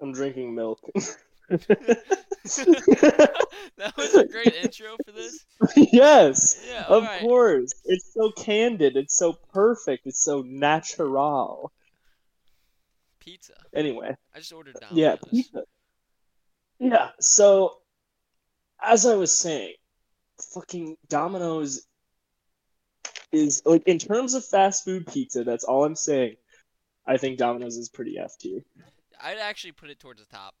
I'm drinking milk. that was a great intro for this. yes, Yeah, of alright. course. It's so candid. It's so perfect. It's so natural. Pizza. Anyway, I just ordered Domino's. yeah, pizza. Yeah. So, as I was saying, fucking Domino's is like in terms of fast food pizza. That's all I'm saying. I think Domino's is pretty F tier. I'd actually put it towards the top.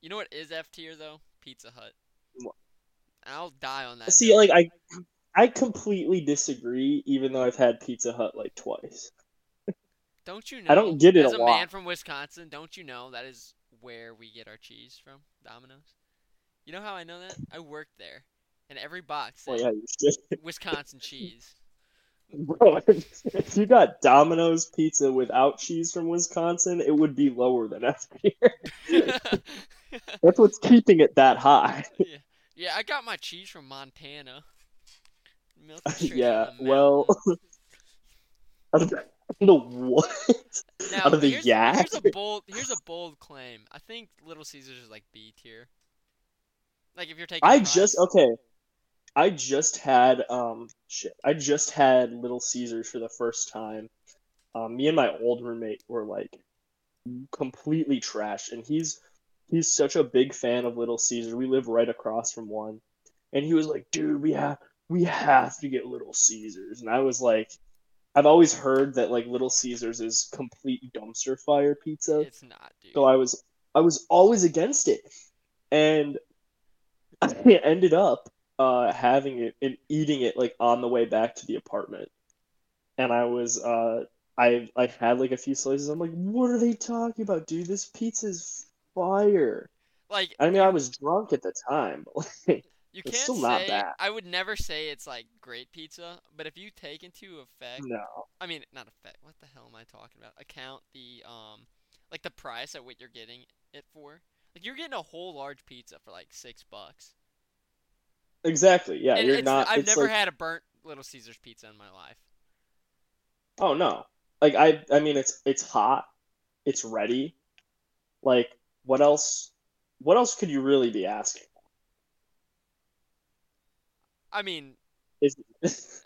You know what is F tier though? Pizza Hut. What? I'll die on that. See, hill. like I, I completely disagree. Even though I've had Pizza Hut like twice. don't you know? I don't get it As a a man from Wisconsin, don't you know that is where we get our cheese from? Domino's. You know how I know that? I worked there, and every box oh, said yeah. Wisconsin cheese. Bro, if you got Domino's pizza without cheese from Wisconsin, it would be lower than F tier. That's what's keeping it that high. yeah, I got my cheese from Montana. Milk yeah, out of the well, out of the, the what? Now, out of the here's, yak? Here's a bold. Here's a bold claim. I think Little Caesars is like B tier. Like if you're taking. I just okay. I just had um shit. I just had Little Caesars for the first time. Um, me and my old roommate were like completely trashed, and he's he's such a big fan of Little Caesars. We live right across from one, and he was like, "Dude, we have we have to get Little Caesars," and I was like. I've always heard that like Little Caesars is complete dumpster fire pizza. It's not, dude. So I was I was always against it, and I ended up uh, having it and eating it like on the way back to the apartment, and I was uh, I I had like a few slices. I'm like, what are they talking about, dude? This pizza's fire. like I mean, I was drunk at the time, but like, you it's can't still not say. bad. I would never say it's like great pizza, but if you take into effect, no. I mean not effect. What the hell am I talking about? Account the um, like the price at what you're getting it for. Like you're getting a whole large pizza for like six bucks. Exactly. Yeah, and you're not. I've never like, had a burnt Little Caesars pizza in my life. Oh no. Like I I mean it's it's hot. It's ready. Like what else what else could you really be asking? I mean, Is there's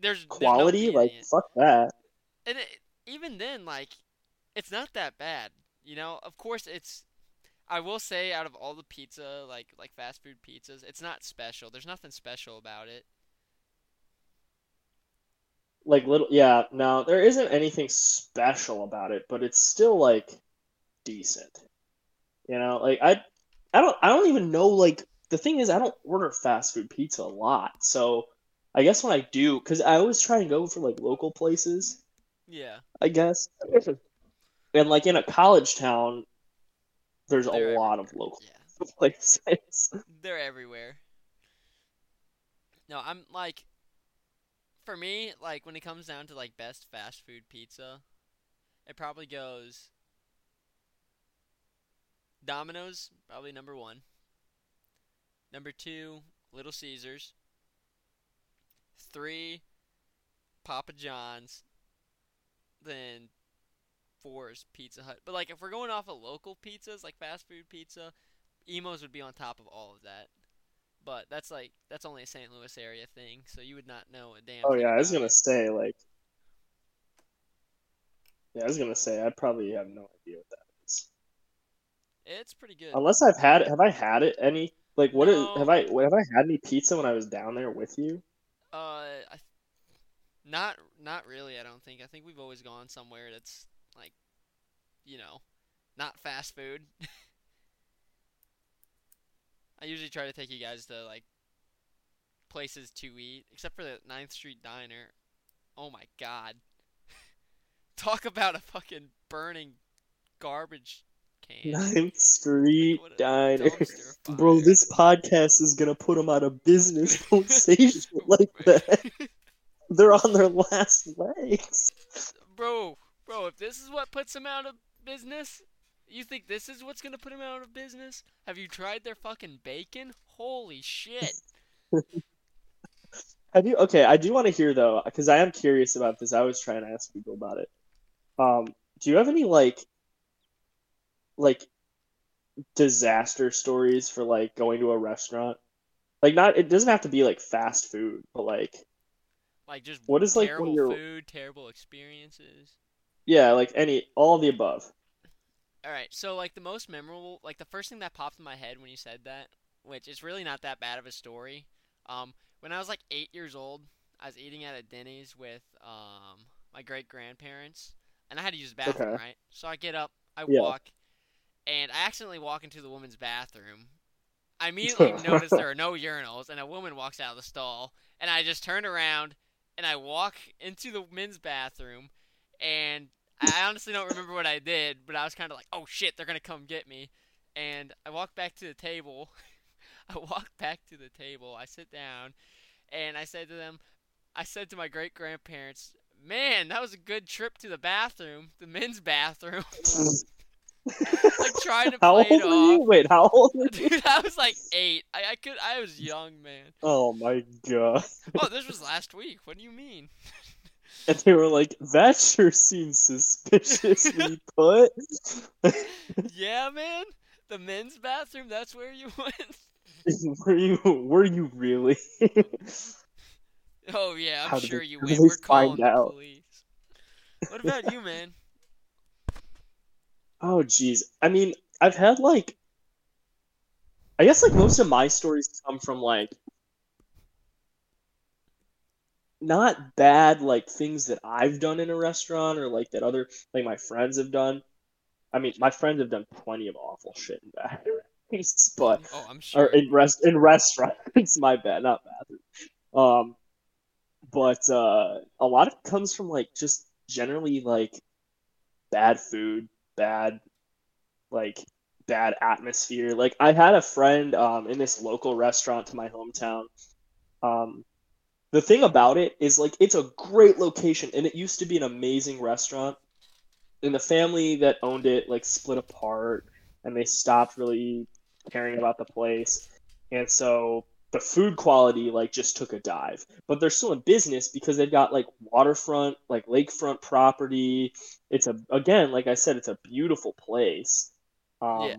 there's no quality? Like fuck that. and it, even then, like, it's not that bad. You know, of course, it's. I will say, out of all the pizza, like like fast food pizzas, it's not special. There's nothing special about it. Like little yeah, no, there isn't anything special about it, but it's still like decent. You know, like I I don't I don't even know like the thing is I don't order fast food pizza a lot. So I guess when I do, because I always try and go for like local places. Yeah, I guess. And like in a college town, there's a They're lot of local yeah, places. they're everywhere. No, I'm like, for me, like when it comes down to like best fast food pizza, it probably goes. Domino's probably number one. Number two, Little Caesars. Three, Papa John's. Then four is Pizza Hut. But like if we're going off of local pizzas, like fast food pizza, Imo's would be on top of all of that. But that's like that's only a St. Louis area thing, so you would not know a damn. Oh yeah, I was gonna it. say like. Yeah, I was gonna say I probably have no idea what that is. It's pretty good. Unless I've had it, have I had it any like what No. have I have I had any pizza when I was down there with you? Uh, I, not not really. I don't think. I think we've always gone somewhere that's like, you know, not fast food. I usually try to take you guys to like places to eat, except for the 9th Street Diner. Oh my god. Talk about a fucking burning garbage can. Ninth Street What a Diner. Bro, this podcast is gonna put them out of business. Don't say shit like that. They're on their last legs. bro, bro, if this is what puts them out of business, you think this is what's gonna put them out of business? Have you tried their fucking bacon? Holy shit! Have you? Okay, I do want to hear though, because I am curious about this. I was trying to ask people about it. Um, do you have any like like disaster stories for like going to a restaurant? Like not it doesn't have to be like fast food, but like Like just What is, like, terrible one of your- food, terrible experiences. Yeah, like any all of the above. All right, so like the most memorable, like the first thing that popped in my head when you said that, which is really not that bad of a story. Um, when I was like eight years old, I was eating at a Denny's with um my great grandparents, and I had to use the bathroom, Okay. right? So I get up, I Yeah. walk, and I accidentally walk into the woman's bathroom. I immediately notice there are no urinals, and a woman walks out of the stall, and I just turn around and I walk into the men's bathroom, and I honestly don't remember what I did, but I was kind of like, "Oh shit, they're gonna come get me," and I walk back to the table. I walk back to the table. I sit down, and I said to them, I said to my great grandparents, "Man, that was a good trip to the bathroom, the men's bathroom." like trying to How play old it were you? off. Wait, how old were you? Dude, I was like eight. I, I could. I was young, man. Oh my god. Oh, this was last week. What do you mean? And they were like, that sure seems suspiciously put. yeah, man. The men's bathroom. That's where you went. were you were you really? Oh yeah, I'm How sure you went. We're calling the out? police. What about you, man? Oh jeez. I mean, I've had like I guess like most of my stories come from like not bad like things that I've done in a restaurant or like that other like my friends have done. I mean, my friends have done plenty of awful shit in bathrooms, but Oh, I'm or sure. in rest in restaurants. My bad, not bathroom. Um, but uh, a lot of it comes from like just generally like bad food, bad like bad atmosphere. Like I had a friend um in this local restaurant to my hometown. Um, the thing about it is like it's a great location and it used to be an amazing restaurant. And the family that owned it like split apart and they stopped really caring about the place. And so the food quality like just took a dive. But they're still in business because they've got like waterfront, like lakefront property. It's a again, like I said, it's a beautiful place. Um, Yeah.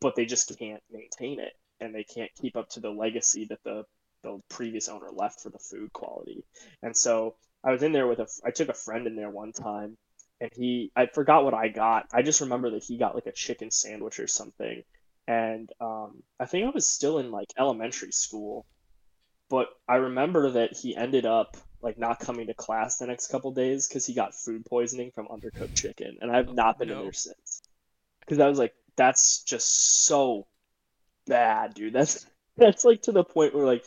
But they just can't maintain it and they can't keep up to the legacy that the the previous owner left for the food quality. And so I was in there with a I took a friend in there one time and he I forgot what I got. I just remember that he got like a chicken sandwich or something. And um, I think I was still in like elementary school, but I remember that he ended up like not coming to class the next couple days because he got food poisoning from undercooked chicken, and I've Oh, not been in there since. Because I was like, that's just so bad, dude. That's that's like to the point where like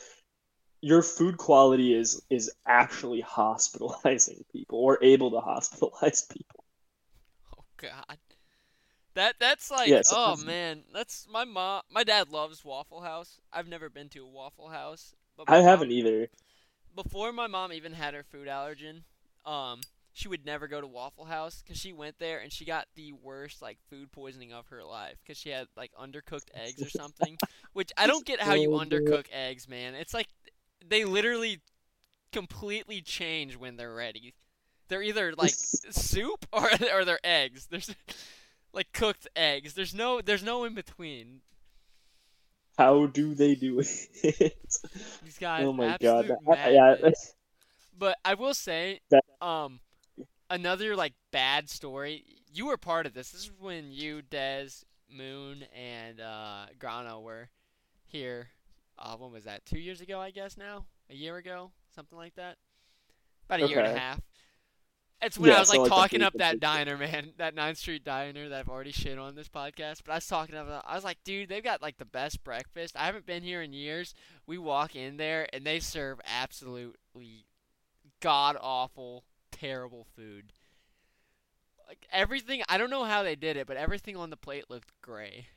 your food quality is is actually hospitalizing people or able to hospitalize people. Oh God. That that's like oh that's- man, that's my mom. My dad loves Waffle House. I've never been to a Waffle House, but I mom- haven't either. before my mom even had her food allergen, um, she would never go to Waffle House because she went there and she got the worst like food poisoning of her life because she had like undercooked eggs or something. Which I don't get how you Oh, undercook eggs, man. It's like they literally completely change when they're ready. They're either like soup or or they're eggs. There's like cooked eggs. There's no there's no in between. How do they do it? These guys, oh my god! That- yeah. But I will say, That- um, another like bad story. You were part of this. This is when you, Dez, Moon, and uh, Grano were here. Uh, when was that? Two years ago, I guess. Now, a year ago, something like that. About a year and a half. It's when I Yeah, was so, like like, talking up that diner, man, that 9th Street diner that I've already shit on this podcast. But I was talking about, I was like, dude, they've got like the best breakfast. I haven't been here in years. We walk in there and they serve absolutely god awful, terrible food. Like everything, I don't know how they did it, but everything on the plate looked gray.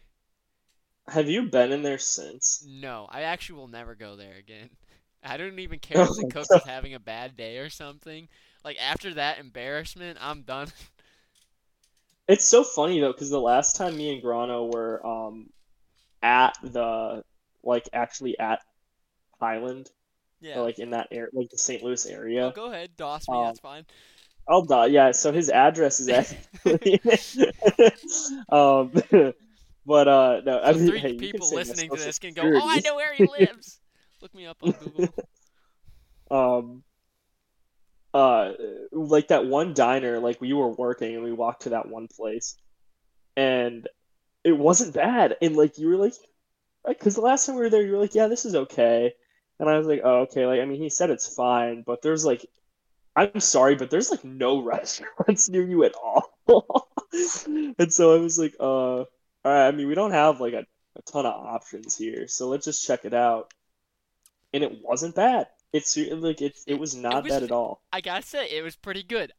Have you been in there since? No, I actually will never go there again. I don't even care if Oh the my cook is having a bad day or something. Like after that embarrassment, I'm done. It's so funny though, because the last time me and Grano were um at the like actually at Highland, yeah. or like in that area, like the St. Louis Oh, area. go ahead, dox me. Um, that's fine. I'll die. Yeah, so his address is actually. um, but uh, no, I mean, three hey, people listening to this can go, "Oh, I know where he lives." Look me up on Google. um uh like that one diner like we were working and we walked to that one place and it wasn't bad. And like you were like because the last time we were there you were like yeah this is okay. And i was like oh okay. Like i mean he said it's fine but there's like i'm sorry but there's like no restaurants near you at all. And so i was like uh all right i mean we don't have like a, a ton of options here so let's just check it out and it wasn't bad it's like it, it was not was bad at all I gotta say, it was pretty good.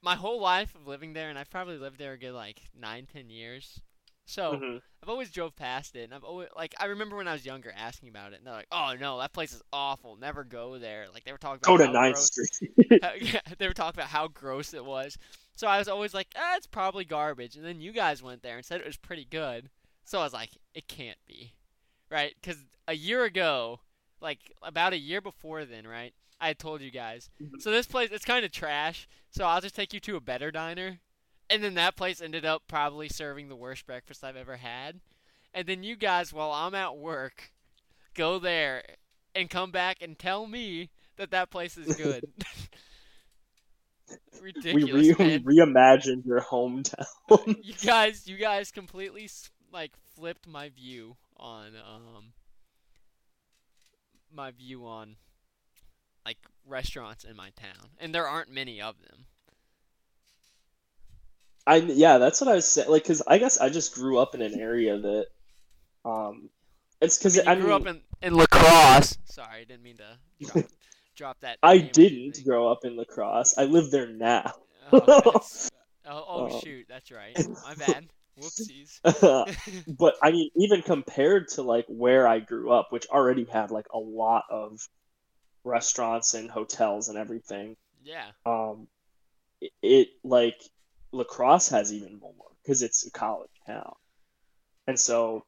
My whole life of living there, and I've probably lived there a good like nine, ten years. So Mhm. I've always drove past it, and I've always like I remember when I was younger asking about it, and they're like, "Oh no, that place is awful. Never go there." Like they were talking about go to how Ninth gross- Street. how- yeah, they were talking about how gross it was. So I was always like, ah, it's probably garbage. And then you guys went there and said it was pretty good. So I was like, it can't be, right? Because a year ago, like about a year before then, right? I had told you guys. Mhm. So this place, it's kind of trash. So I'll just take you to a better diner. And then that place ended up probably serving the worst breakfast I've ever had. And then you guys, while I'm at work, go there and come back and tell me that that place is good. we Ridiculous, re- man. reimagined your hometown. you guys, you guys completely like flipped my view on um my view on like restaurants in my town, and there aren't many of them. I yeah, that's what I was saying. Like, cause I guess I just grew up in an area that, um, it's because I, I, mean, you grew mean, up in in La Crosse. Sorry, I didn't mean to drop, drop that. I didn't grow up in La Crosse. I live there now. Oh, oh, oh, Oh. shoot, that's right. My bad. Whoopsies. but I mean, even compared to like where I grew up, which already had like a lot of restaurants and hotels and everything, yeah. um, it, it like La Crosse has even more because it's a college town, and so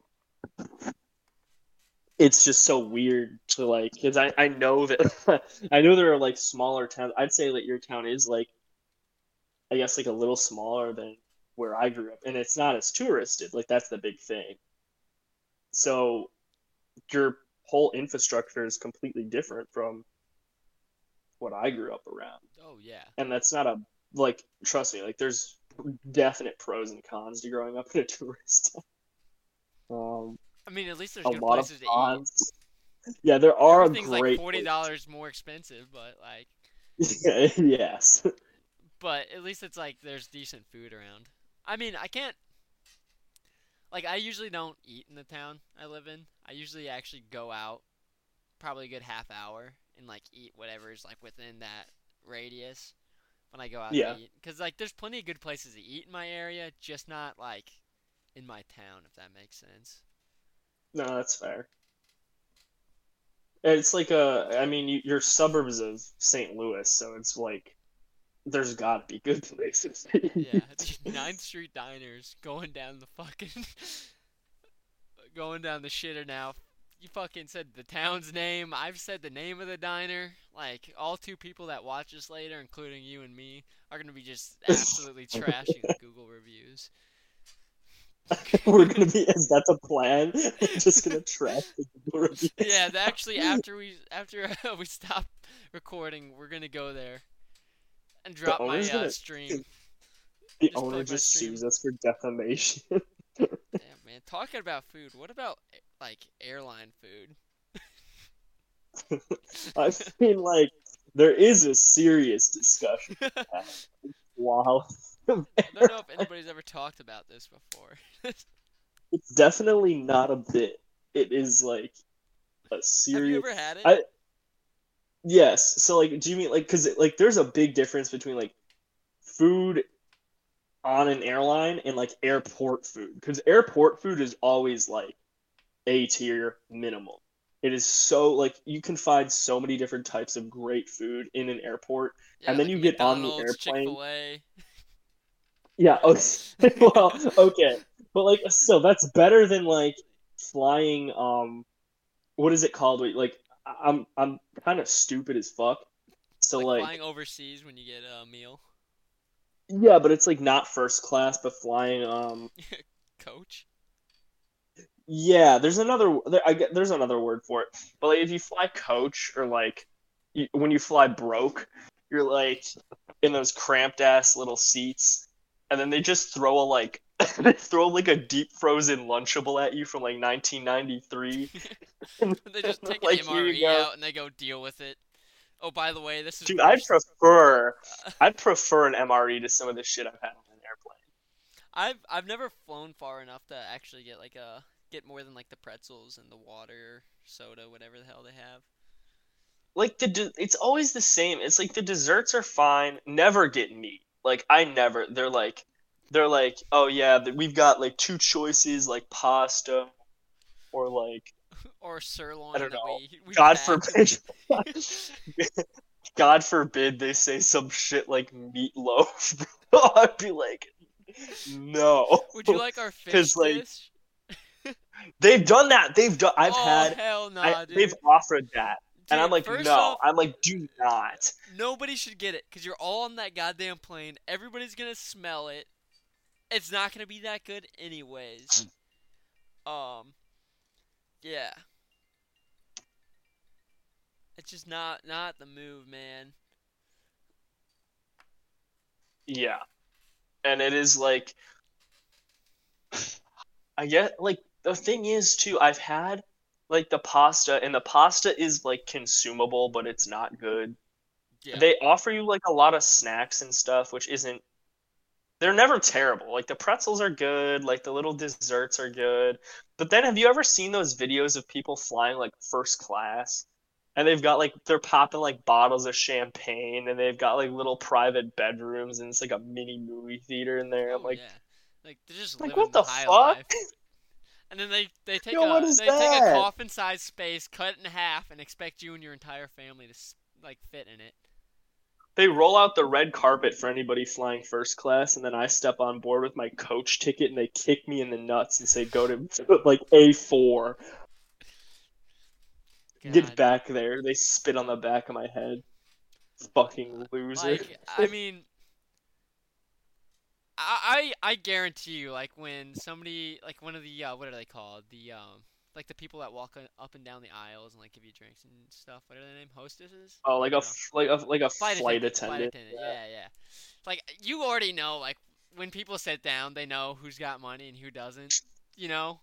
it's just so weird to like because I, I know that I know there are like smaller towns. I'd say that your town is like I guess like a little smaller than where I grew up, and it's not as touristed. Like that's the big thing. So your whole infrastructure is completely different from what I grew up around Oh yeah. and that's not a like trust me like there's definite pros and cons to growing up in a tourist town. um I mean, at least there's a good lot of places to eat. yeah there are Everything's like great forty dollars more expensive, but like, yes but at least it's like there's decent food around. I mean, I can't. Like, I usually don't eat in the town I live in. I usually actually go out, probably a good half hour, and like eat whatever's like within that radius when I go out Yeah. to eat. Cause like there's plenty of good places to eat in my area, just not like in my town, if that makes sense. no that's fair it's like a i mean you, you're suburbs of st louis so it's like there's gotta be good places. Yeah, Ninth Street Diners going down the fucking going down the shitter now. You fucking said the town's name. I've said the name of the diner. Like all two people that watch this later, including you and me, are gonna be just absolutely trashing the Google reviews. we're gonna be is that the plan just gonna trash the Google reviews. Yeah, actually, after we after we stop recording, we're gonna go there and drop my uh, gonna- stream. the Just owner just sues us for defamation Damn, man. Talking about food, what about like airline food? I mean, like, there is a serious discussion wow. I don't know if anybody's ever talked about this before. it's definitely not a bit. It is like a serious. Have you ever had it? I- Yes. So, like, do you mean like because like there's a big difference between like food on an airline and like airport food because airport food is always like a tier minimal. It is so like you can find so many different types of great food in an airport. Yeah, and then like you get on the airplane- Chick-fil-A. Yeah. Okay. well, okay, but like, so that's better than like flying. Um, what is it called? Wait, Like, I'm I'm kind of stupid as fuck. So like, like, flying overseas when you get a meal. Yeah, but it's like not first class, but flying. Um, Coach. Yeah, there's another. There, I get there's another word for it. But like, if you fly coach or like you, when you fly broke, you're like in those cramped ass little seats, and then they just throw a like they throw like a deep frozen Lunchable at you from like 1993. they just take Like, an MRE out and they go deal with it. Oh, by the way, this is Dude, I'd prefer I'd prefer an MRE to some of the shit I've had on an airplane. I've I've never flown far enough to actually get like a get more than like the pretzels and the water, soda, whatever the hell they have. Like the de- it's always the same. It's like the desserts are fine, never get meat. Like I never. They're like they're like, "Oh yeah, we've got like two choices like pasta or like Or sirloin I don't know. we, we God forbid God forbid they say some shit like meatloaf. I'd be like, "No." Would you like our fish 'Cause, like, dish? They've done that. They've done I've oh, had hell no, dude. they've offered that. And I'm like, no. off, I'm like, do not. nobody should get it because you're all on that goddamn plane. Everybody's gonna smell it. It's not gonna be that good anyways. Um, yeah. It's just not not the move, man. Yeah. And it is like I get like the thing is too, I've had like the pasta and the pasta is like consumable, but it's not good. Yeah. They offer you like a lot of snacks and stuff, which isn't they're never terrible. Like the pretzels are good, like the little desserts are good. But then have you ever seen those videos of people flying like first class? And they've got like they're popping like bottles of champagne and they've got like little private bedrooms and it's like a mini movie theater in there. Oh, I'm Oh, like, yeah. Like they're just like, what the high fuck? Life. And then they they take Yo, a what is they take a coffin-sized space, cut it in half, and expect you and your entire family to like fit in it. They roll out the red carpet for anybody flying first class, and then I step on board with my coach ticket, and they kick me in the nuts and say, "Go to like A four, get back there." They spit on the back of my head. Fucking loser. Like, I mean, I, I guarantee you, like when somebody, like one of the uh, what are they called? The um, like the people that walk up and down the aisles and like give you drinks and stuff. What are their name? Hostesses? oh, like a like a like a flight, flight, attendant. Flight attendant. attendant. Yeah, yeah. Like you already know, like when people sit down, they know who's got money and who doesn't. You know,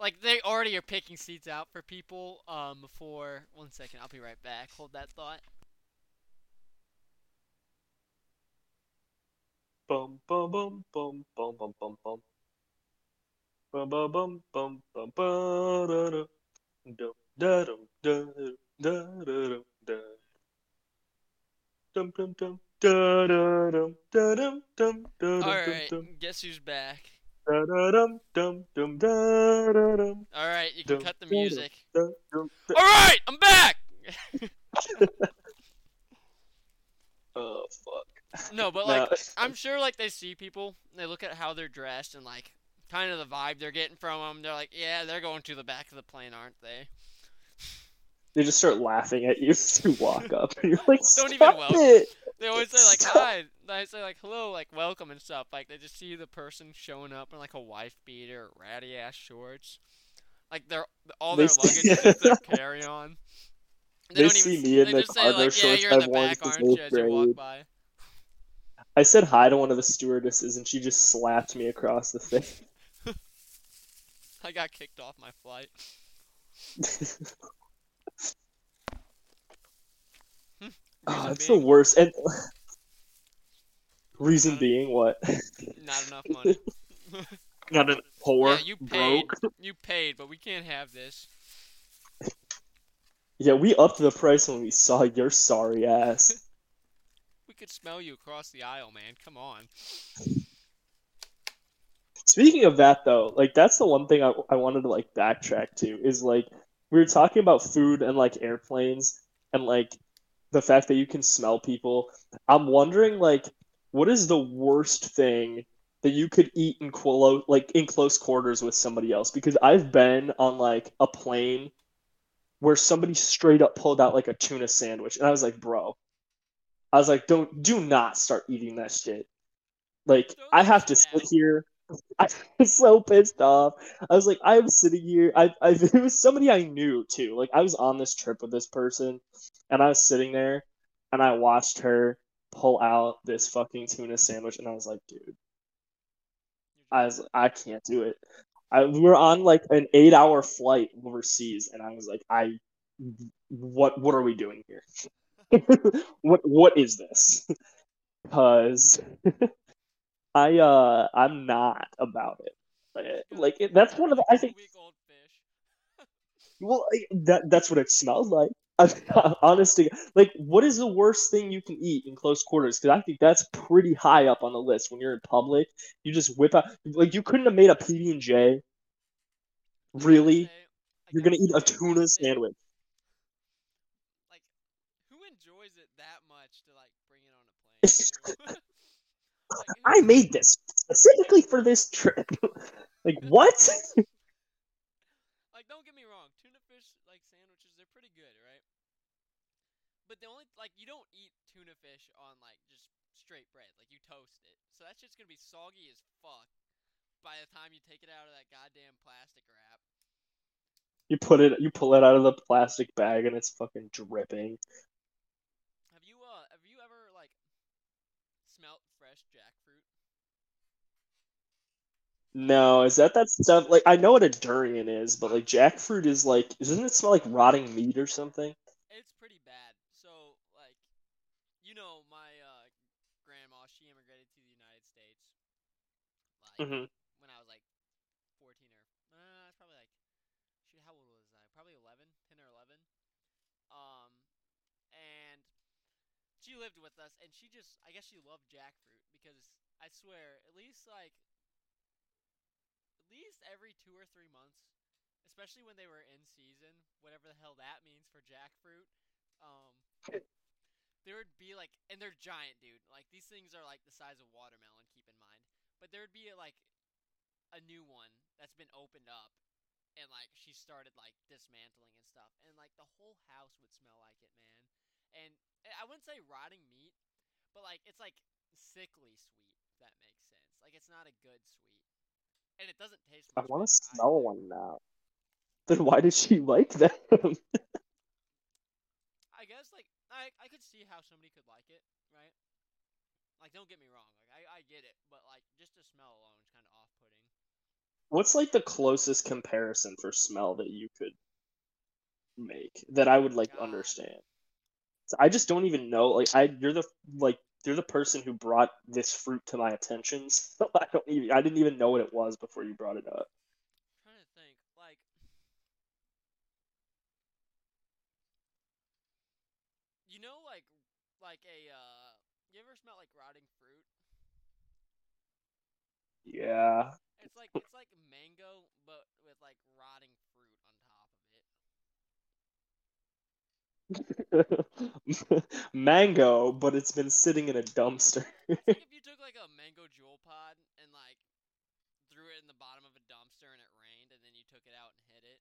like they already are picking seats out for people. Um, before one second, I'll be right back. Hold that thought. Bum bum bum bum bum bum bum bum. Bum bum bum bum bum ba da. Dum da da da da dum. Dum dum da da dum da dum dum da dum All dum right, dum guess who's back? All right, you can cut the music. da dum da. All right, I'm back. Oh fuck. No, but No. like I'm sure like they see people, they look at how they're dressed and like kind of the vibe they're getting from them. They're like, yeah, they're going to the back of the plane, aren't they? They just start laughing at you as you walk up, and you're like, Don't even "Stop welcome." it!" They always say like Stop. hi. They say like hello, like welcome and stuff. Like they just see the person showing up in like a wife beater, ratty ass shorts. Like they're all They their see- luggage is their carry on. They see me in the cargo like, yeah, shorts you're in the I've worn since eighth walk grade. By. I said hi to one of the stewardesses, and she just slapped me across the face. I got kicked off my flight. oh, Reason that's being, the worst. And reason Uh, being, what? Not enough money. Not an poor, yeah, you paid. broke. You paid, but we can't have this. Yeah, we upped the price when we saw your sorry ass. We could smell you across the aisle, man. Come on. Speaking of that, though, like that's the one thing I, I wanted to like backtrack to is like we were talking about food and like airplanes and like the fact that you can smell people. I'm wondering like what is the worst thing that you could eat in clo- like in close quarters with somebody else? Because I've been on like a plane where somebody straight up pulled out like a tuna sandwich and I was like, bro, I was like, don't do not start eating that shit. Like Throw I have to sit here. I was so pissed off. I was like, I'm sitting here. I, I, it was somebody I knew too. Like I was on this trip with this person, and I was sitting there, and I watched her pull out this fucking tuna sandwich, and I was like, dude, I was, I can't do it. I, we were on like an eight-hour flight overseas, and I was like, I, what, what are we doing here? what, what is this? Because I, uh, I'm not about it. Like, it, that's one of the. I think. week old fish. Well, I- that that's what it smells like. Honestly, like, what is the worst thing you can eat in close quarters? Because I think that's pretty high up on the list. When you're in public, you just whip out. Like, you couldn't have made a PB and J. Really, you're gonna eat a tuna sandwich? Like, who enjoys it that much to like bring it on a plane? Like, who- I made this specifically for this trip. like, what? like don't get me wrong, tuna fish like sandwiches, they're pretty good, right? But the only like you don't eat tuna fish on like just straight bread, like you toast it. So that's just gonna be soggy as fuck by the time you take it out of that goddamn plastic wrap. You put it, you pull it out of the plastic bag, and it's fucking dripping. Have you uh have you ever like smelt fresh jackfruit? No, is that that stuff? Like, I know what a durian is, but like jackfruit is like, doesn't it smell like rotting meat or something? It's pretty bad. So like you know my uh grandma, she immigrated to the United States. Like Mm-hmm. when I was like 14 or uh, it's probably like shoot how old was I? Probably 11, 10 or 11. Um and she lived with us and she just I guess she loved jackfruit because I swear at least like every 2 or 3 months especially when they were in season whatever the hell that means for jackfruit um there would be like and they're giant dude. Like these things are like the size of watermelon keep in mind. But there would be like a new one that's been opened up and like she started like dismantling and stuff. And like the whole house would smell like it man. And i wouldn't say rotting meat but like it's like sickly sweet if that makes sense. Like it's not a good sweet and it doesn't taste I want to smell either. one now. Then why did she like them? i guess like i i could see how somebody could like it right like don't get me wrong like i i get it but like just the smell alone is kind of off-putting What's like the closest comparison for smell that you could make that I would like God. understand? So I just don't even know. Like I, you're the like you're the person who brought this fruit to my attention. So I don't even. I didn't even know what it was before you brought it up. trying to think like you know like like a uh you ever smell like rotting fruit Yeah. it's like it's like mango but with like rotting fruit on top of it Mango, but it's been sitting in a dumpster. if you took like a mango JUUL pod and like threw it in the bottom of a dumpster and it rained and then you took it out and hid it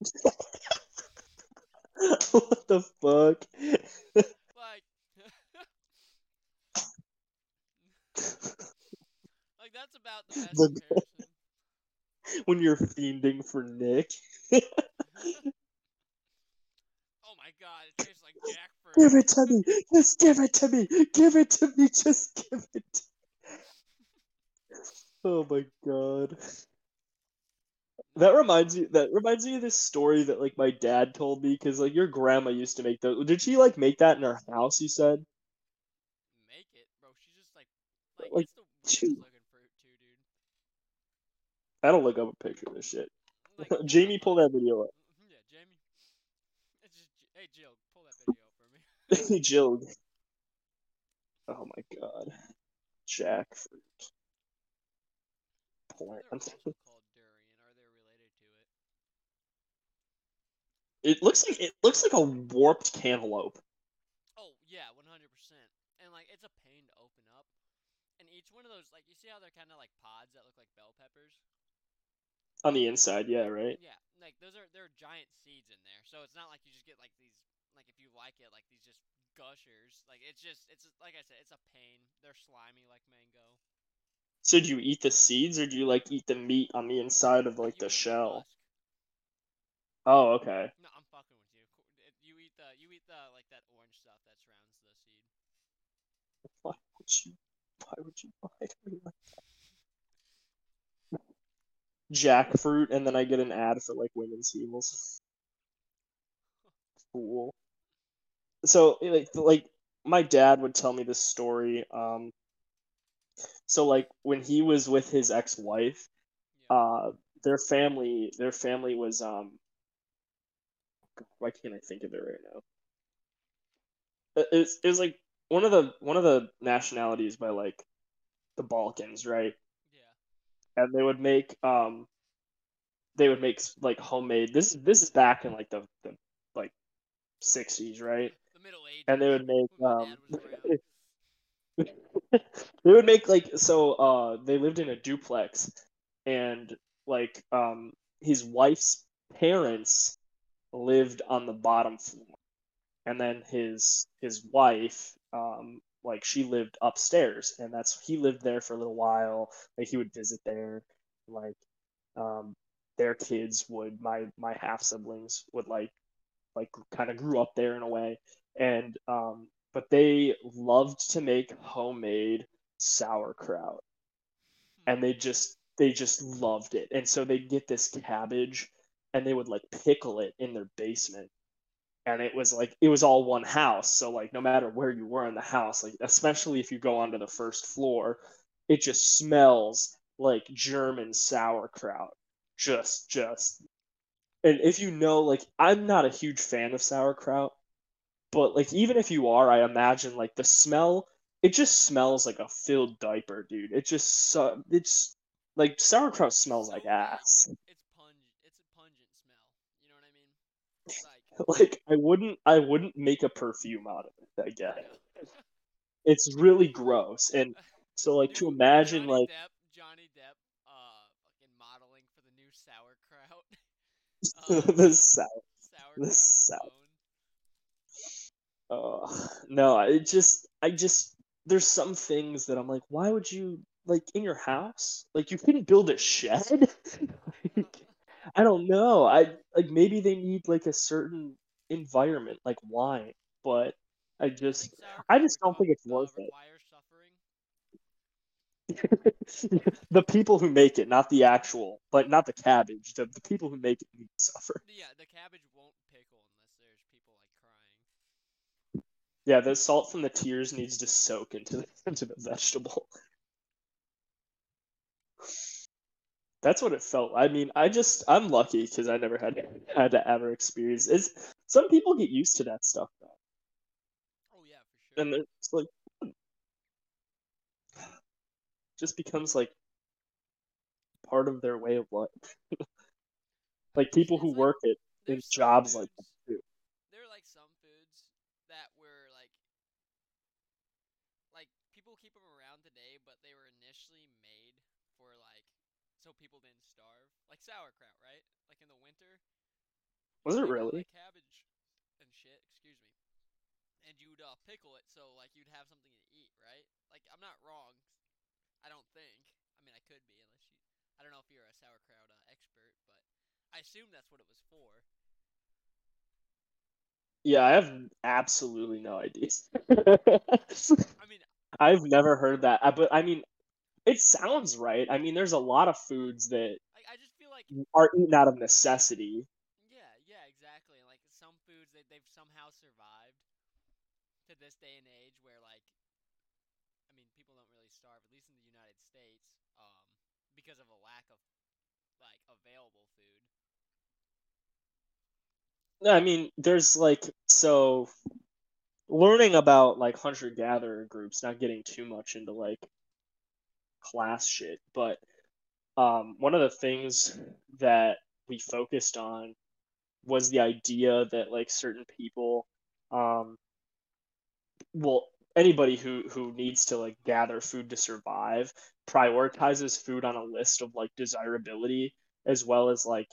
what the fuck? like like that's about the best The- comparison when you're fiending for Nick. oh my god it tastes like jackfruit Give it to me. Just give it to me. Give it to me. Just give it. to- Oh my god. That reminds you. That reminds me of this story that like my dad told me because like your grandma used to make those. Did she like make that in her house? You said. make it, bro. She's just like, like, Like, it's the weirdest looking fruit too, dude. I don't look up a picture of this shit. Like, Jamie, pull that video up. Mhm, Yeah, Jamie. It's just, J- hey Jill, pull that video up for me. Jill. Oh my god. Jackfruit. Plant. They're also called durian. Are they related to it? It looks like it looks like a warped cantaloupe. Oh yeah, one hundred percent. And like, it's a pain to open up. And each one of those, like, you see how they're kind of like pods that look like bell peppers? On the inside, yeah, right? Yeah, like those are there are giant seeds in there, so it's not like you just get like these like if you like it, like these just gushers. Like it's just it's like I said, it's a pain. They're slimy like mango. So do you eat the seeds or do you like eat the meat on the inside of like You the shell? husk. Oh, okay. No, I'm fucking with you. You eat the you eat the like that orange stuff that surrounds the seed. Why would you? Why would you buy me like jackfruit and then I get an ad for like women's heels? Fool. So like like my dad would tell me this story. Um, so like when he was with his ex-wife, uh, their family their family was um. Why can't I think of it right now? It, it was, it was like one of the one of the nationalities by like the Balkans, right? yeah. and they would make um they would make like homemade this this is back in like the, the like 60s right Middle Ages. and they would make um dad was around. they would make like so uh they lived in a duplex and like um his wife's parents lived on the bottom floor and then his his wife um like she lived upstairs and that's he lived there for a little while like he would visit there like um their kids would my my half siblings would like like kind of grew up there in a way and um but they loved to make homemade sauerkraut. And they just they just loved it. And so they'd get this cabbage and they would like pickle it in their basement. And it was like it was all one house. So like no matter where you were in the house like especially if you go onto the first floor it just smells like german sauerkraut. Just just. And if you know like i'm not a huge fan of sauerkraut but like even if you are i imagine like the smell it just smells like a filled diaper dude it just so it's like sauerkraut smells like ass It's pungent. It's a pungent smell. You know what I mean? Like like i wouldn't i wouldn't make a perfume out of it i guess it's really gross and so like to imagine Johnny like Depp, Johnny Depp, uh, fucking modeling for the new sauerkraut. uh, the sour sauerkraut sau- cologne. Uh, no i just i just there's some things that i'm like why would you like in your house like you couldn't build a shed like, i don't know i like maybe they need like a certain environment like wine but i I just think I just don't think it's worth it. the people who make it, not the actual, but not the cabbage. The, the people who make it need to suffer. Yeah, the cabbage won't pickle unless there's people like crying. Yeah, the salt from the tears needs to soak into the, into the vegetable. That's what it felt. I mean, I just I'm lucky because I never had had to ever experience. It's some people get used to that stuff though, Oh yeah, for sure. and it's like just becomes like part of their way of life. like people who work at in jobs like that foods- too. there are like some foods that were like like people keep them around today but they were initially made for like so people didn't starve like sauerkraut right like in the winter Was it really? that cabbage and shit excuse me and you'd uh, pickle it so like you'd have something to eat right like i'm not wrong i don't think i mean i could be unless you i don't know if you're a sauerkraut uh, expert but i assume that's what it was for Yeah, I have absolutely no idea. i mean I've never heard that, uh, but I mean, it sounds right. I mean, there's a lot of foods that I, I just feel like are eaten out of necessity. Yeah, yeah, exactly. Like some foods that they've somehow survived to this day and age where like I mean people don't really starve, at least in the United States, um, because of a lack of like available food. No, I mean, there's like so learning about like hunter gatherer groups, not getting too much into like class shit, but um, one of the things that we focused on was the idea that like certain people, um, well, anybody who who needs to like gather food to survive prioritizes food on a list of like desirability as well as like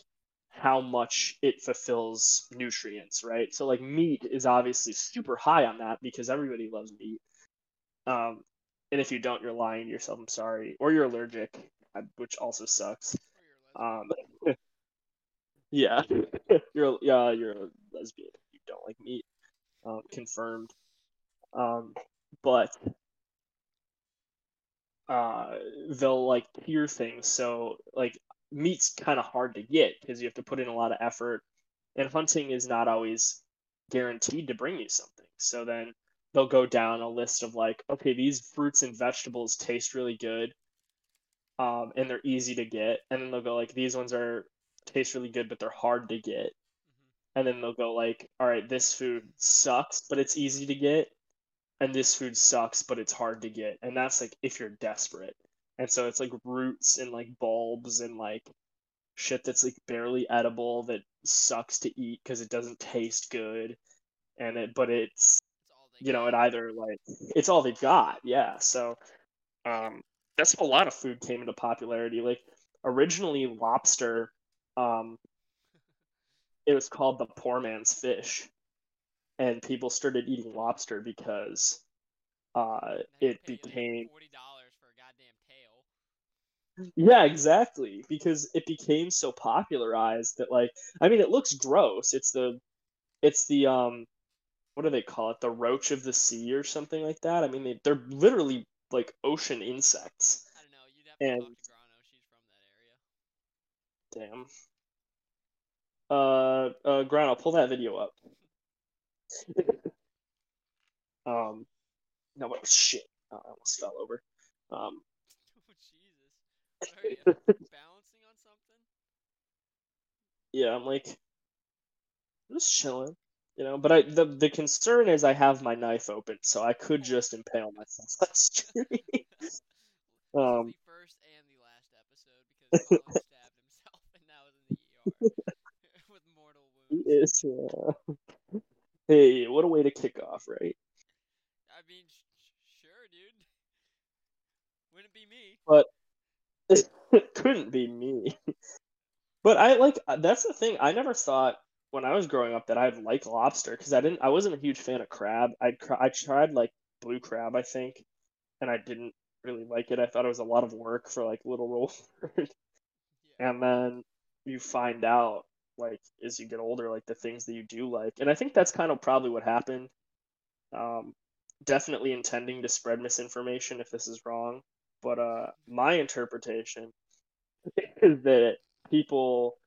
how much it fulfills nutrients, right? So like meat is obviously super high on that because everybody loves meat. Um, and if you don't, you're lying to yourself. I'm sorry, or you're allergic, which also sucks. Um, yeah, you're yeah you're a lesbian. You don't like meat. Um, confirmed. Um, but uh, they'll like tier things. So like meat's kind of hard to get because you have to put in a lot of effort, and hunting is not always guaranteed to bring you something. So then they'll go down a list of like, okay, these fruits and vegetables taste really good, um, and they're easy to get, and then they'll go like, these ones are taste really good, but they're hard to get, Mm-hmm. and then they'll go like, all right, this food sucks, but it's easy to get, and this food sucks, but it's hard to get, and that's like if you're desperate, and so it's like roots and like bulbs and like shit that's like barely edible that sucks to eat because it doesn't taste good, and it but it's It's all you know, it either like it's all they've got, yeah. So um that's how a lot of food came into popularity. Like originally lobster, um, it was called the poor man's fish. And people started eating lobster because uh it became forty dollars for a goddamn tail. yeah, exactly. Because it became so popularized that like I mean it looks gross. It's the it's the um what do they call it? The roach of the sea or something like that. I mean they, they're literally like ocean insects. I don't know. You'd have to And- talk to Grano. She's from that area. Damn. Uh, uh, Ground, I'll pull that video up. um, no, what shit? Oh, I almost fell over. Um, Oh Jesus! Are you balancing on something? yeah, I'm like, I'm just chilling, you know. But I, the the concern is I have my knife open, so I could just impale myself on stream. Um, the first and the last episode because Grano stabbed himself and now is in the ER with mortal wounds. is. Uh... Hey, what a way to kick off, right? I mean, sh- sh- sure, dude. Wouldn't be me. But it couldn't be me. But I like that's the thing. I never thought when I was growing up that I'd like lobster because I didn't. I wasn't a huge fan of crab. I I tried like blue crab, I think, and I didn't really like it. I thought it was a lot of work for like little roll. Yeah. and then you find out like as you get older like the things that you do like and i think that's kind of probably what happened um definitely intending to spread misinformation if this is wrong but uh my interpretation is that people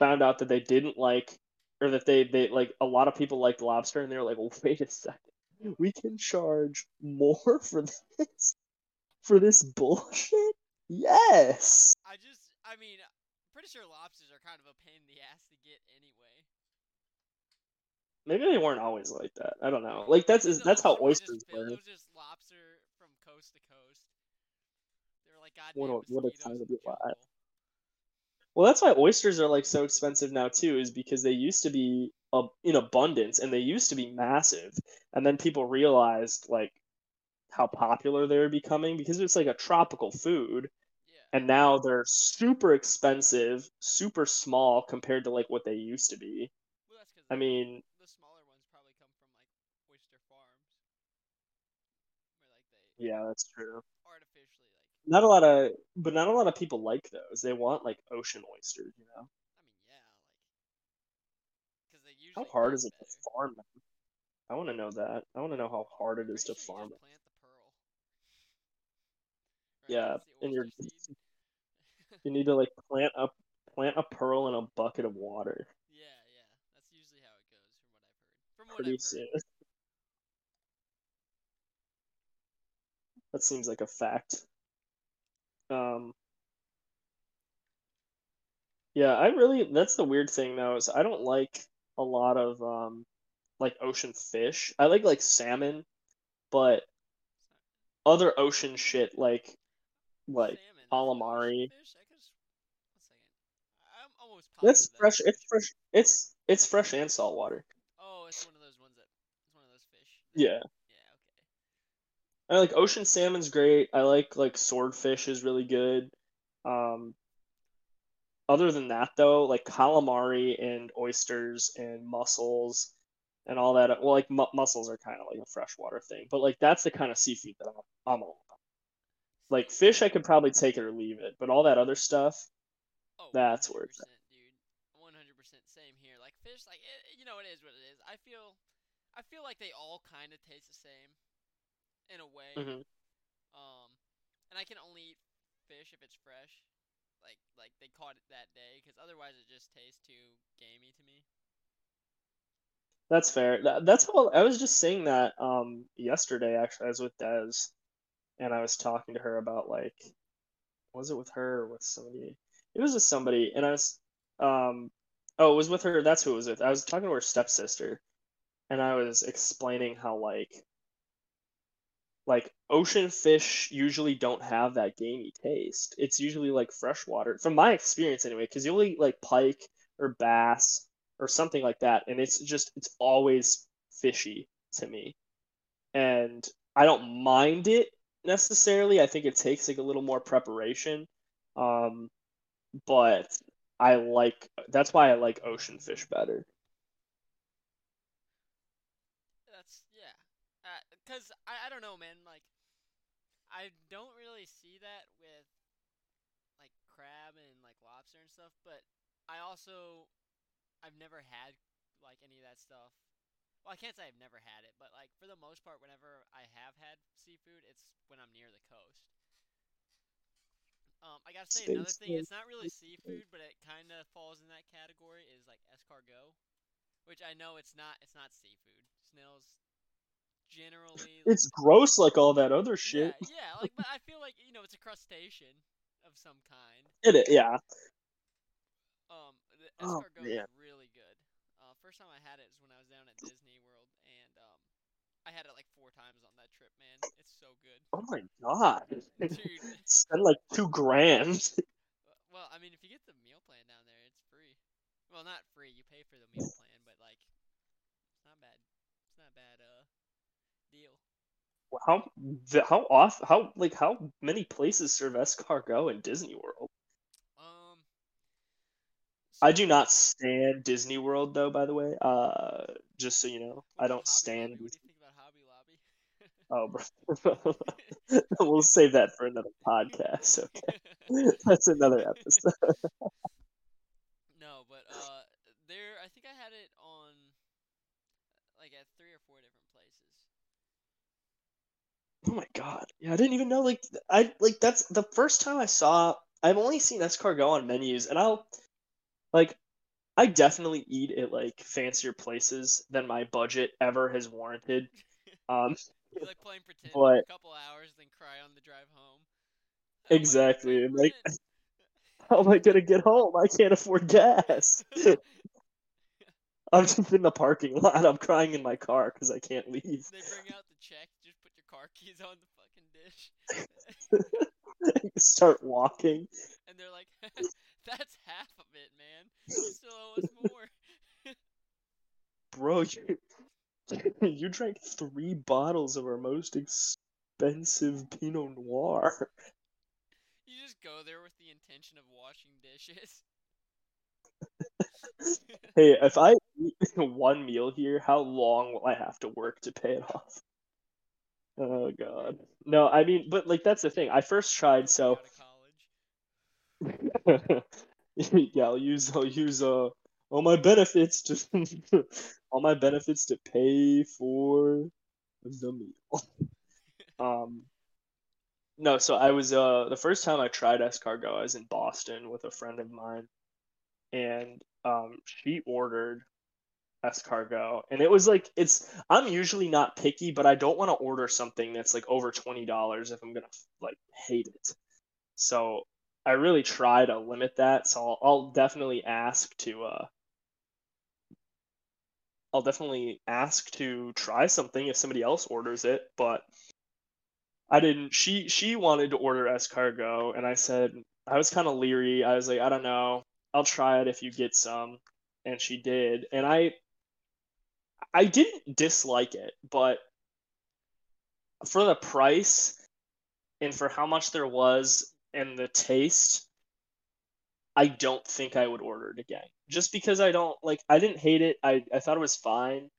found out that they didn't like or that they they like a lot of people liked lobster and they were like well wait a second we can charge more for this for this bullshit yes I just, I mean, pretty sure lobsters are kind of a pain in the ass to get anyway. Maybe they weren't always like that. I don't know. Like that's The that's how oysters were. It was just lobster from coast to coast. They were like goddamn What a- what a time to be alive. Well, that's why oysters are like so expensive now too, is because they used to be uh, in abundance and they used to be massive, and then people realized like how popular they were becoming because it's like a tropical food, Yeah. and now they're super expensive, super small compared to like what they used to be. Well, that's I mean, the smaller ones probably come from like oyster farms, where like they yeah, that's true. Not a lot of, but not a lot of people like those. They want like ocean oysters, you know. I mean, yeah, like. Because they usually. How hard is it to farm them? I want to know that. I want to know how hard it is to sure farm just plant the pearl. Right? Yeah, and you're you need to like plant a plant a pearl in a bucket of water Yeah, yeah. That's usually how it goes, from what I've heard. From what pretty I've soon. heard. That seems like a fact. Um, yeah, I really that's the weird thing though is I don't like a lot of um like ocean fish. I like like salmon, but other ocean shit like like Salmon, calamari. ocean fish? I could s- one second. I'm almost That's fresh. It's fresh. It's it's fresh and salt water. Oh, it's one of those ones that. It's one of those fish. that- Yeah. I like ocean salmon's great. I like like swordfish is really good. Um, other than that though, like calamari and oysters and mussels and all that. Well, like mu- mussels are kind of like a freshwater thing, but like that's the kind of seafood that I'm, I'm all about. Like fish, I could probably take it or leave it, but all that other stuff, Oh, That's where it's 100%, dude. One hundred percent, same here. Like fish, like it, you know, it is what it is. I feel, I feel like they all kind of taste the same, in a way. Mhm. Um, and I can only eat fish if it's fresh, like like they caught it that day, because otherwise it just tastes too gamey to me. that's fair. That, that's how I was just saying that um yesterday. Actually, I was with Des, and I was talking to her about like, was it with her or with somebody? It was with somebody, and I was um oh, it was with her. That's who it was with. I was talking to her stepsister, and I was explaining how like like ocean fish usually don't have that gamey taste. It's usually like freshwater, from my experience anyway, because you'll eat like pike or bass or something like that, and it's just it's always fishy to me. And I don't mind it necessarily. I think it takes like a little more preparation. Um, but I like that's why I like ocean fish better. That's yeah. Uh 'cause I I don't know, man. Like I don't really see that with like crab and like lobster and stuff, but I also I've never had like any of that stuff. Well, I can't say I've never had it, but like for the most part, whenever I have had seafood, it's when I'm near the coast. Um, I gotta say another thing. It's not really seafood, but it kind of falls in that category. Is like escargot, which I know it's not. It's not seafood. Snails generally. It's gross like all that other shit. yeah. Like, but I feel like you know it's a crustacean of some kind. It, i- yeah. Um, the Oh, escargot man. is really good. Uh, first time I had it is when I was down at Disney World, and um, I had it like four times on that trip. Man, it's so good, Oh my god. dude. Spend like two grand. Well, I mean, if you get the meal plan down there, it's free. Well, not free. You pay for the meal plan, but like, it's not bad. It's not a bad uh deal. How how off how like how many places serve escargot in Disney World? Um, I do not stand Disney World though, by the way. Uh, just so you know, I don't Hobby stand. Lobby? What do you think about Hobby Lobby? Oh, bro. we'll save that for another podcast. Okay, that's another episode. no, but uh, there. I think I had it on like at three or four different places. Oh my god. Yeah, I didn't even know like I like that's the first time I saw I've only seen escargot on menus and I'll like I definitely eat at like fancier places than my budget ever has warranted. Um You like playing pretend for a couple hours, then cry on the drive home. Oh, exactly. I'm like how am I gonna get home? I can't afford gas. I'm just in the parking lot. I'm crying in my car because I can't leave. They bring out the check. Just put your car keys on the fucking dish, Start walking. and they're like, "That's half of it, man. You still owe us more." Bro, you, you drank three bottles of our most expensive Pinot Noir. You just go there with the intention of washing dishes. Hey, if I eat one meal here, how long will I have to work to pay it off? Oh God. No, I mean, but like that's the thing. I first tried, so be out of college. yeah, I'll use I'll use uh all my benefits to all my benefits to pay for the meal. Um, no, so I was uh the first time I tried escargot, I was in Boston with a friend of mine, and um she ordered escargot, and it was like it's I'm usually not picky, but I don't want to order something that's like over twenty dollars if I'm gonna like hate it. So I really try to limit that. So I'll, I'll definitely ask to uh I'll definitely ask to try something if somebody else orders it, but I didn't. She she wanted to order escargot, and I said I was kind of leery. I was like, I don't know. I'll try it if you get some, and she did, and I I didn't dislike it, but for the price and for how much there was and the taste, I don't think I would order it again. Just because I don't like I didn't hate it. I, I thought it was fine.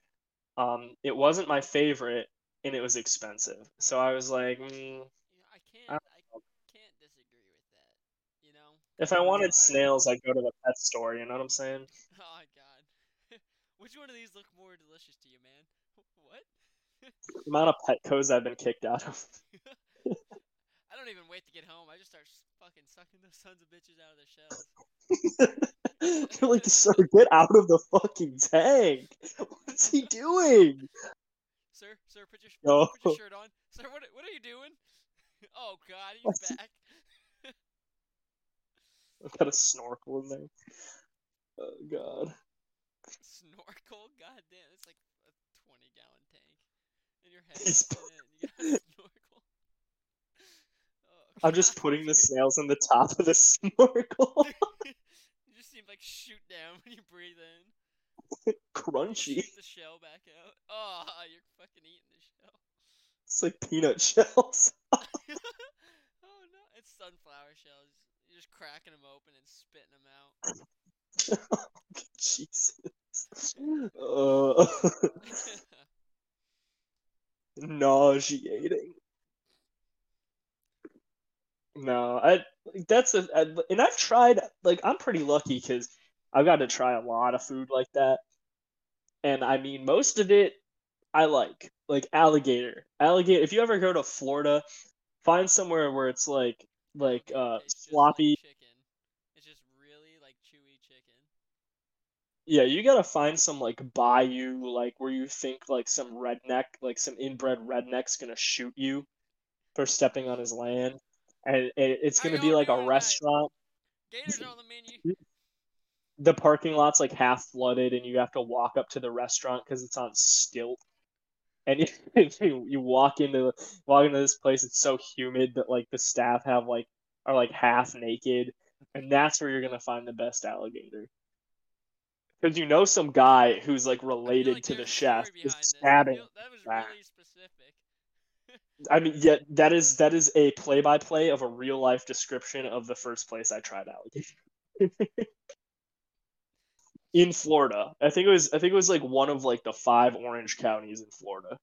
Um, it wasn't my favorite and it was expensive. So I was like, mm, I can't. I, can't disagree with that. You know. if I I I wanted snails, I'd go to the pet store, you know what I'm saying? Oh God. Which one of these look more delicious to you, man? What? The amount of Petco's I've been kicked out of. I don't even wait to get home. I just start fucking sucking those sons of bitches out of their shells. You're like, sir, get out of the fucking tank. What's he doing? Sir, sir, put your, No. put your shirt on. Sir, what what are you doing? Oh God, he's What's he- back. I've got a snorkel in there. Oh god. Snorkel? God damn, it's like a twenty gallon tank. And your head He's is in it, and you got a snorkel. Oh, I'm just putting the snails in the top of the snorkel. you just seem like shoot down when you breathe in. Crunchy. The shell back out. Oh, you're fucking eating the shell. It's like peanut shells. oh no, it's sunflower shells. You're just cracking them open and spitting them out. Jesus. Uh, nauseating. No, I that's a I, and I've tried like I'm pretty lucky because I've got to try a lot of food like that, and I mean most of it I like like alligator alligator. If you ever go to Florida, find somewhere where it's like like uh just like sloppy. chicken. It's just really like chewy chicken. Yeah, you gotta find some like bayou, like where you think like some redneck, like some inbred redneck's gonna shoot you for stepping on his land, and it, it's gonna be like a restaurant. Gators on the menu. The parking lot's like half flooded, and you have to walk up to the restaurant because it's on stilt. And you, you walk into walk into this place, it's so humid that like the staff have like are like half naked, and that's where you're gonna find the best alligator. Because you know some guy who's like related like to the chef is stabbing. feel- that was back. really specific. I mean, yeah, that is that is a play by play of a real life description of the first place I tried alligator. in Florida. I think it was I think it was like one of like the five orange counties in Florida.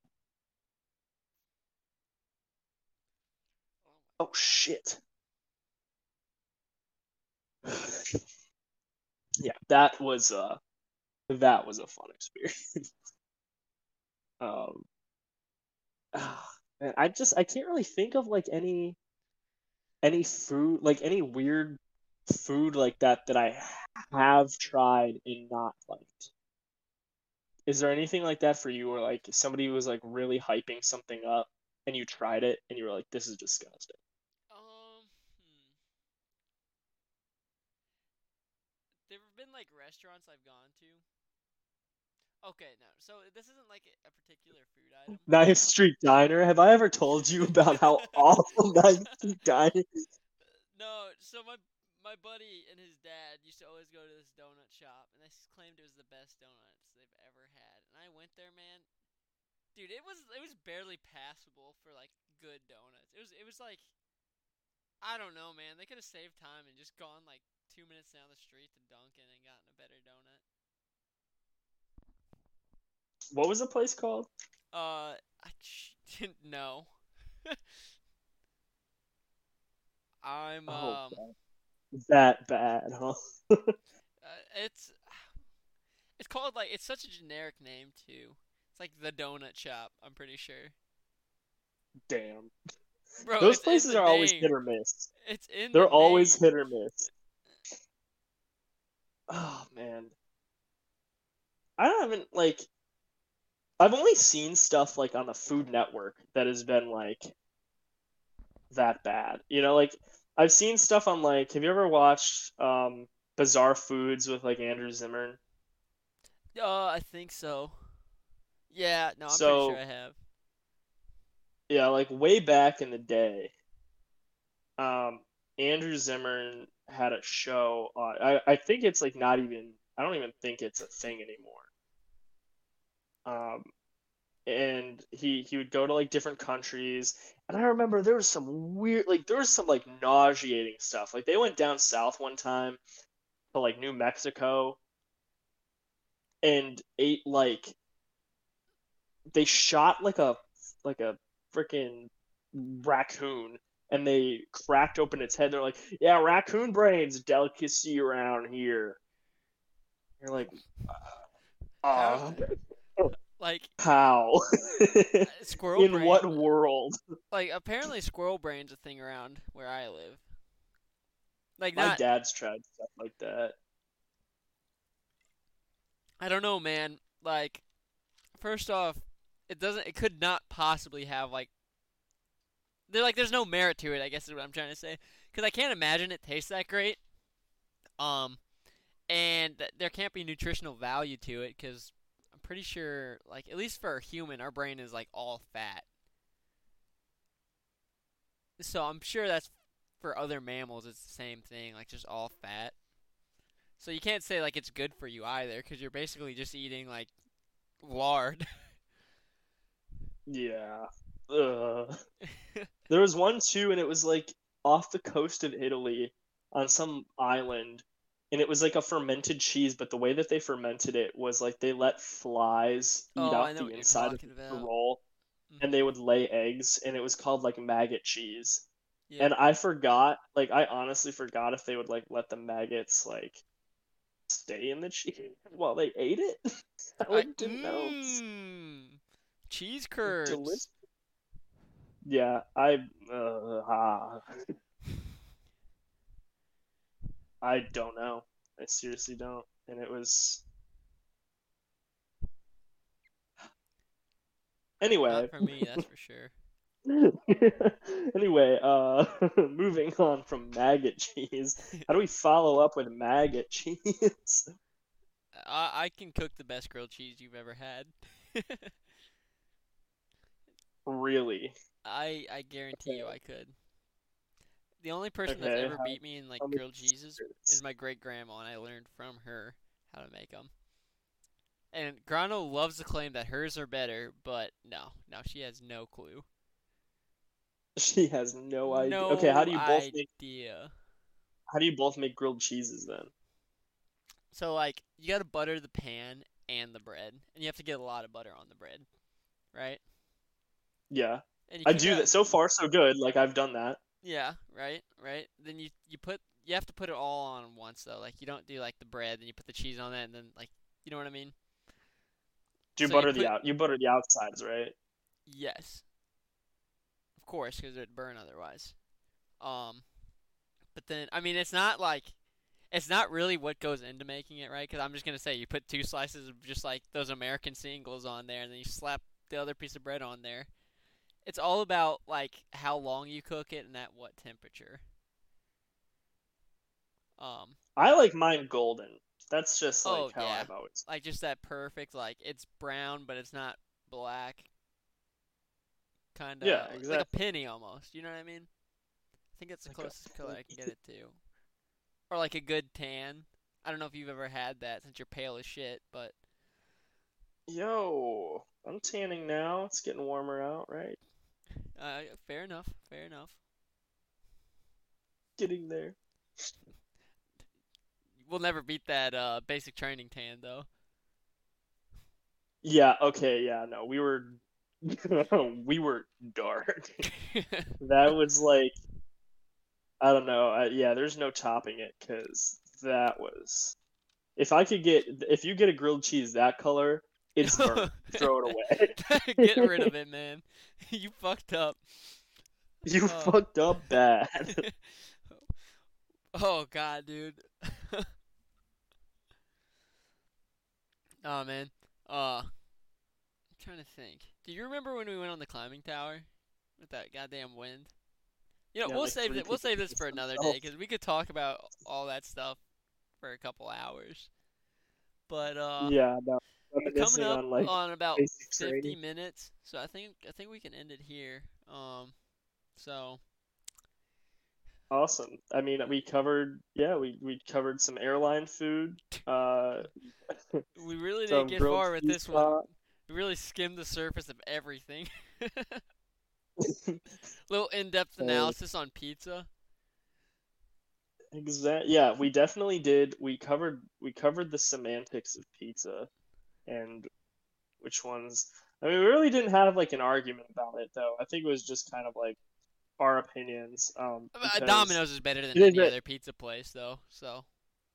Oh, Oh shit. yeah, that was uh that was a fun experience. um ah, man, I just I can't really think of like any any food like any weird food like that that I have tried and not liked. Is there anything like that for you or like somebody was like really hyping something up and you tried it and you were like this is disgusting? Um, hmm. There have been like restaurants I've gone. Okay, no. So this isn't like a- particular food item. Ninth Street Diner. Have I ever told you about how awful Ninth Street Diner? No, so my my buddy and his dad used to always go to this donut shop, and they claimed it was the best donuts they've ever had. And I went there, man. Dude, it was it was barely passable for like good donuts. It was it was like I don't know, man. They could have saved time and just gone like two minutes down the street to Dunkin' and gotten a better donut. What was the place called? Uh, I didn't know. I'm Oh, um. That bad, huh? Uh, it's it's called like it's such a generic name too. It's like the donut shop. I'm pretty sure. Damn. Bro, Those places are always name. hit or miss. It's in. They're the always hit or miss. Oh man. I haven't even like I've only seen stuff like on the Food Network that has been like that bad. You know, like I've seen stuff on like have you ever watched um Bizarre Foods with like Andrew Zimmern? Uh, I think so. Yeah, no, I'm So- pretty sure I have. Yeah, like way back in the day, um, Andrew Zimmern had a show on. I, I think it's like not even. I don't even think it's a thing anymore. Um, and he he would go to like different countries, and I remember there was some weird, like there was some like nauseating stuff. Like they went down south one time, to like New Mexico and ate like they shot like a like a freaking raccoon and they cracked open its head. They're like, "Yeah, raccoon brains, delicacy around here." You're like, uh, Like how? squirrel In brain. what world? Like apparently squirrel brain's a thing around where I live. Like My not dad's tried stuff like that. I don't know, man. Like first off, it doesn't it could not possibly have like there like there's no merit to it, I guess is what I'm trying to say. Cuz I can't imagine it tastes that great. Um and th- there can't be nutritional value to it cuz pretty sure like at least for a human our brain is like all fat. So I'm sure that's for other mammals it's the same thing, like just all fat. So you can't say like it's good for you either, because you're basically just eating like lard. Yeah. Ugh. There was one too, and it was like off the coast of Italy on some island, and it was like a fermented cheese, but the way that they fermented it was like they let flies eat Oh, the inside of talking the roll, and Mhm. they would lay eggs, and it was called like maggot cheese. Yeah. And I forgot, like I honestly forgot if they would like let the maggots like stay in the cheese while they ate it. I like, didn't know. Mm, cheese curds. Delicious. Yeah, I uh, ah. I don't know. I seriously don't. And it was anyway. Not for me, that's for sure. anyway, uh, moving on from maggot cheese, how do we follow up with maggot cheese? I I can cook the best grilled cheese you've ever had. really? I I guarantee you I could. The only person that's ever beat me in like grilled cheeses is my great grandma, and I learned from her how to make them. And Grano loves to claim that hers are better, but no, no, she has no clue. She has no idea. No Okay, how do you both make how do you both make grilled cheeses then? So like you gotta butter the pan and the bread, and you have to get a lot of butter on the bread, right? Yeah. I do that so far so good. Like I've done that. Yeah, right, right. Then you you put you have to put it all on once though. Like you don't do like the bread, then you put the cheese on that, and then like you know what I mean? Do you So you butter the out you butter the outsides, right? Yes. Of course, because it'd burn otherwise. Um, but then I mean, it's not like it's not really what goes into making it, right? Because I'm just gonna say you put two slices of just like those American singles on there, and then you slap the other piece of bread on there. It's all about like how long you cook it and at what temperature. Um, I like mine golden. That's just like Oh, how yeah. I've always. like just that perfect like it's brown but it's not black kind of Yeah, like a penny almost you know what i mean i think it's the Like a closest color i can get it to or like a good tan i don't know if you've ever had that since you're pale as shit but Yo, I'm tanning now. It's getting warmer out, right? Uh, fair enough fair enough Getting there. we'll never beat that uh basic training tan though Yeah. Okay. Yeah. No, we were. we were dark. that was like. I don't know. I, yeah, there's no topping it because that was. If I could get, if you get a grilled cheese that color, it's burnt. Throw it away. get rid of it man you fucked up You Oh. fucked up bad. oh god, dude. oh man. Uh I'm trying to think. Do you remember when we went on the climbing tower with that goddamn wind? You know, Yeah, we'll like save it. We'll save this for another day because we could talk about all that stuff for a couple hours. But uh, yeah. No. We're coming up on like on about basic 50 training. minutes, so I think I think we can end it here. Um, so Awesome. I mean, we covered, yeah, we, we covered some airline food. Uh, we really didn't get far with cheese this one. We really skimmed the surface of everything. Little in-depth Uh, analysis on pizza. Exactly. Yeah, we definitely did. We covered we covered the semantics of pizza, and which ones. I mean, we really didn't have like an argument about it, though. I think it was just kind of like our opinions. Um, Uh, Domino's is better than any other pizza place, though. So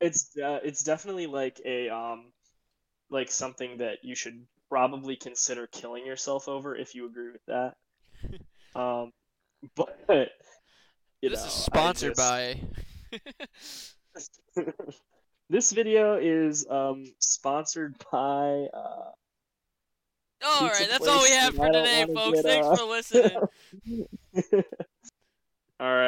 It's uh, it's definitely like a um, like something that you should probably consider killing yourself over if you agree with that. Um, but you this know, is sponsored just- by. this video is um sponsored by uh all Pizza right, that's all we have for today, folks. get, Thanks uh, for listening. all right